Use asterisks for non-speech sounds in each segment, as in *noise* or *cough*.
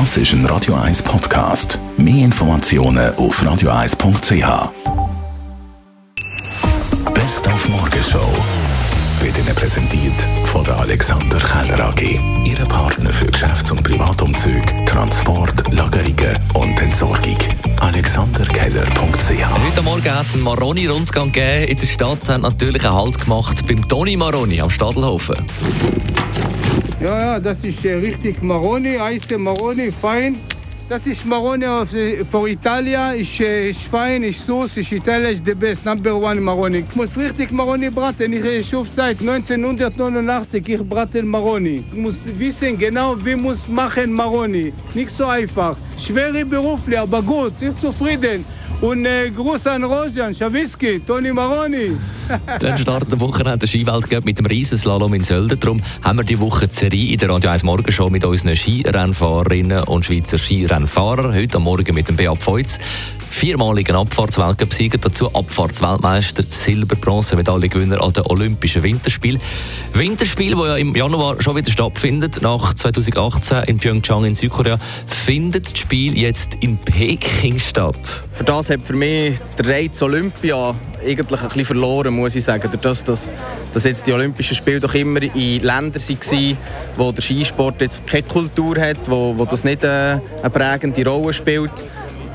Das ist ein Radio 1 Podcast. Mehr Informationen auf radio1.ch. Best auf Morgenshow wird Ihnen präsentiert von der Alexander Keller AG. Ihre Partner für Geschäfts- und Privatumzüge, Transport, Morgen hat es einen Maroni-Rundgang gegeben. In der Stadt haben natürlich einen Halt gemacht beim Toni Maroni am Stadelhofen. Ja, ja, das ist äh, richtig Maroni, heiße Maroni, fein. Das ist Maroni äh, von Italien, ist, äh, ist fein, ist süß, ist Italien, ist the best, number one Maroni. Ich muss richtig Maroni braten, ich äh, schuf seit 1989, ich brate Maroni. Ich muss wissen genau, wie muss machen Maroni. Nicht so einfach. Schwere beruflich, aber gut, ich zufrieden. Und äh, Gruß an Rojan, Schawiski, Toni Maroni. Dann startet am Wochenende der Skiweltcup mit dem Riesenslalom in Sölden. Darum haben wir die Woche die Serie in der Radio 1 Morgenshow mit unseren Skirennfahrerinnen und Schweizer Skirennfahrern. Heute am Morgen mit dem Beat Feutz, viermaligen Abfahrtsweltcup-Sieger, dazu Abfahrtsweltmeister, Silber, Bronze, Medaillengewinner an den Olympischen Winterspielen. Winterspiel, wo ja im Januar schon wieder stattfindet, nach 2018 in Pyeongchang in Südkorea, findet das Spiel jetzt in Peking statt. Für das hat für mich der Reiz Olympia eigentlich ein bisschen verloren, muss ich sagen. Dadurch, dass, dass jetzt die Olympischen Spiele doch immer in Ländern waren, wo der Skisport jetzt keine Kultur hat, wo, wo das nicht äh, eine prägende Rolle spielt.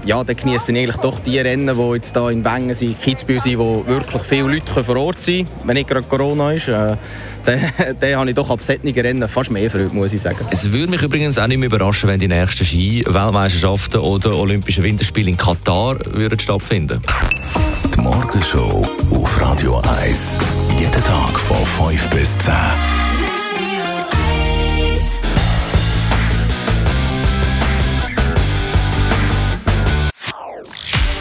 Ja, dann genießen eigentlich doch die Rennen, die jetzt hier in Wengen sind, Kitzbühel sind, wo wirklich viele Leute vor Ort sein können, wenn nicht gerade Corona ist. Äh, *laughs* dann, dann habe ich doch ab solchen Rennen fast mehr Freude, muss ich sagen. Es würde mich übrigens auch nicht mehr überraschen, wenn die nächsten Ski-Weltmeisterschaften oder Olympischen Winterspiele in Katar würden stattfinden Die Morgenshow auf Radio 1. Jeden Tag von 5 bis 10.